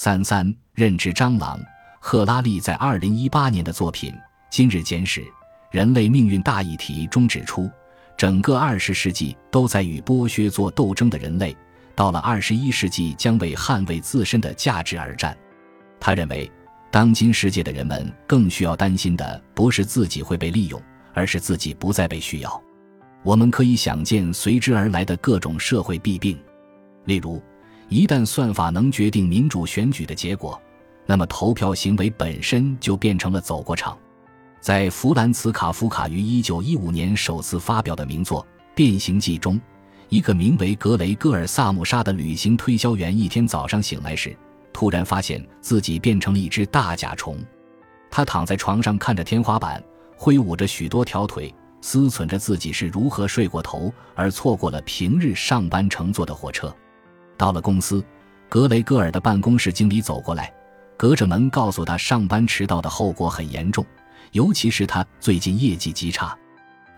三三认知蟑螂，赫拉利在二零一八年的作品《今日简史：人类命运大议题》中指出，整个二十世纪都在与剥削做斗争的人类，到了二十一世纪将为捍卫自身的价值而战。他认为，当今世界的人们更需要担心的不是自己会被利用，而是自己不再被需要。我们可以想见随之而来的各种社会弊病，例如。一旦算法能决定民主选举的结果，那么投票行为本身就变成了走过场。在弗兰茨·卡夫卡于1915年首次发表的名作《变形记》中，一个名为格雷戈尔·萨姆沙的旅行推销员一天早上醒来时，突然发现自己变成了一只大甲虫。他躺在床上看着天花板，挥舞着许多条腿，思忖着自己是如何睡过头而错过了平日上班乘坐的火车。到了公司，格雷戈尔的办公室经理走过来，隔着门告诉他，上班迟到的后果很严重，尤其是他最近业绩极差。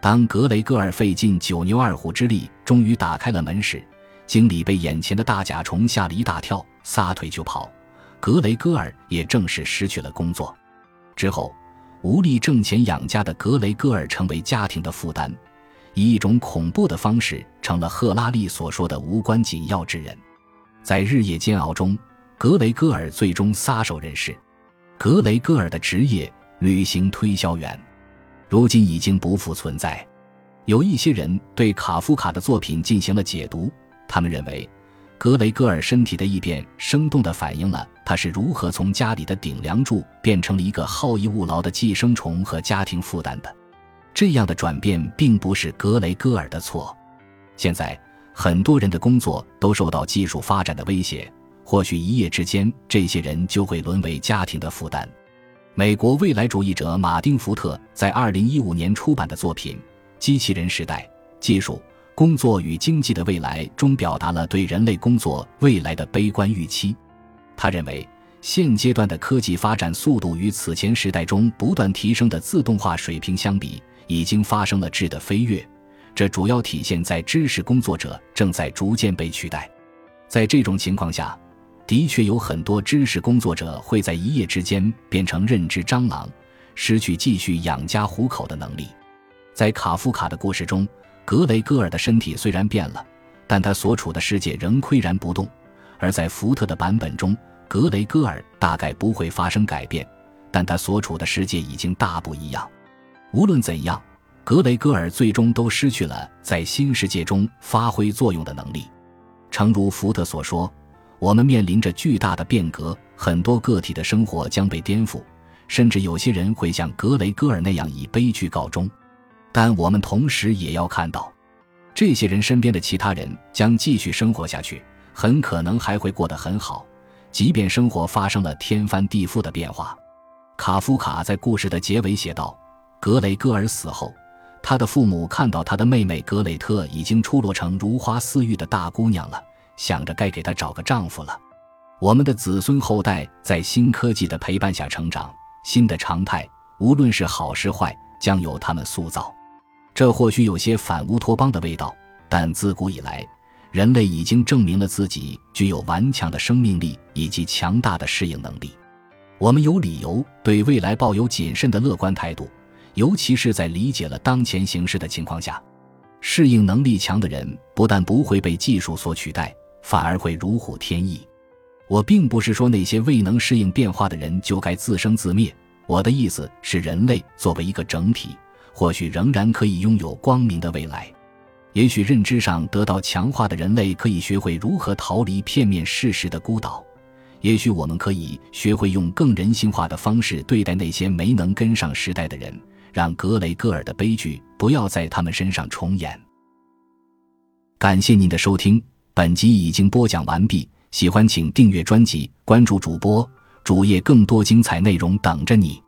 当格雷戈尔费尽九牛二虎之力，终于打开了门时，经理被眼前的大甲虫吓了一大跳，撒腿就跑。格雷戈尔也正式失去了工作。之后，无力挣钱养家的格雷戈尔成为家庭的负担，以一种恐怖的方式成了赫拉利所说的无关紧要之人。在日夜煎熬中，格雷戈尔最终撒手人世。格雷戈尔的职业——旅行推销员，如今已经不复存在。有一些人对卡夫卡的作品进行了解读，他们认为，格雷戈尔身体的异变生动地反映了他是如何从家里的顶梁柱变成了一个好逸恶劳的寄生虫和家庭负担的。这样的转变并不是格雷戈尔的错。现在。很多人的工作都受到技术发展的威胁，或许一夜之间，这些人就会沦为家庭的负担。美国未来主义者马丁·福特在2015年出版的作品《机器人时代：技术、工作与经济的未来》中，表达了对人类工作未来的悲观预期。他认为，现阶段的科技发展速度与此前时代中不断提升的自动化水平相比，已经发生了质的飞跃。这主要体现在知识工作者正在逐渐被取代，在这种情况下，的确有很多知识工作者会在一夜之间变成认知蟑螂，失去继续养家糊口的能力。在卡夫卡的故事中，格雷戈尔的身体虽然变了，但他所处的世界仍岿然不动；而在福特的版本中，格雷戈尔大概不会发生改变，但他所处的世界已经大不一样。无论怎样。格雷戈尔最终都失去了在新世界中发挥作用的能力。诚如福特所说：“我们面临着巨大的变革，很多个体的生活将被颠覆，甚至有些人会像格雷戈尔那样以悲剧告终。但我们同时也要看到，这些人身边的其他人将继续生活下去，很可能还会过得很好，即便生活发生了天翻地覆的变化。”卡夫卡在故事的结尾写道：“格雷戈尔死后。”他的父母看到他的妹妹格雷特已经出落成如花似玉的大姑娘了，想着该给她找个丈夫了。我们的子孙后代在新科技的陪伴下成长，新的常态，无论是好是坏，将由他们塑造。这或许有些反乌托邦的味道，但自古以来，人类已经证明了自己具有顽强的生命力以及强大的适应能力。我们有理由对未来抱有谨慎的乐观态度。尤其是在理解了当前形势的情况下，适应能力强的人不但不会被技术所取代，反而会如虎添翼。我并不是说那些未能适应变化的人就该自生自灭，我的意思是，人类作为一个整体，或许仍然可以拥有光明的未来。也许认知上得到强化的人类可以学会如何逃离片面事实的孤岛。也许我们可以学会用更人性化的方式对待那些没能跟上时代的人。让格雷戈尔的悲剧不要在他们身上重演。感谢您的收听，本集已经播讲完毕。喜欢请订阅专辑，关注主播主页，更多精彩内容等着你。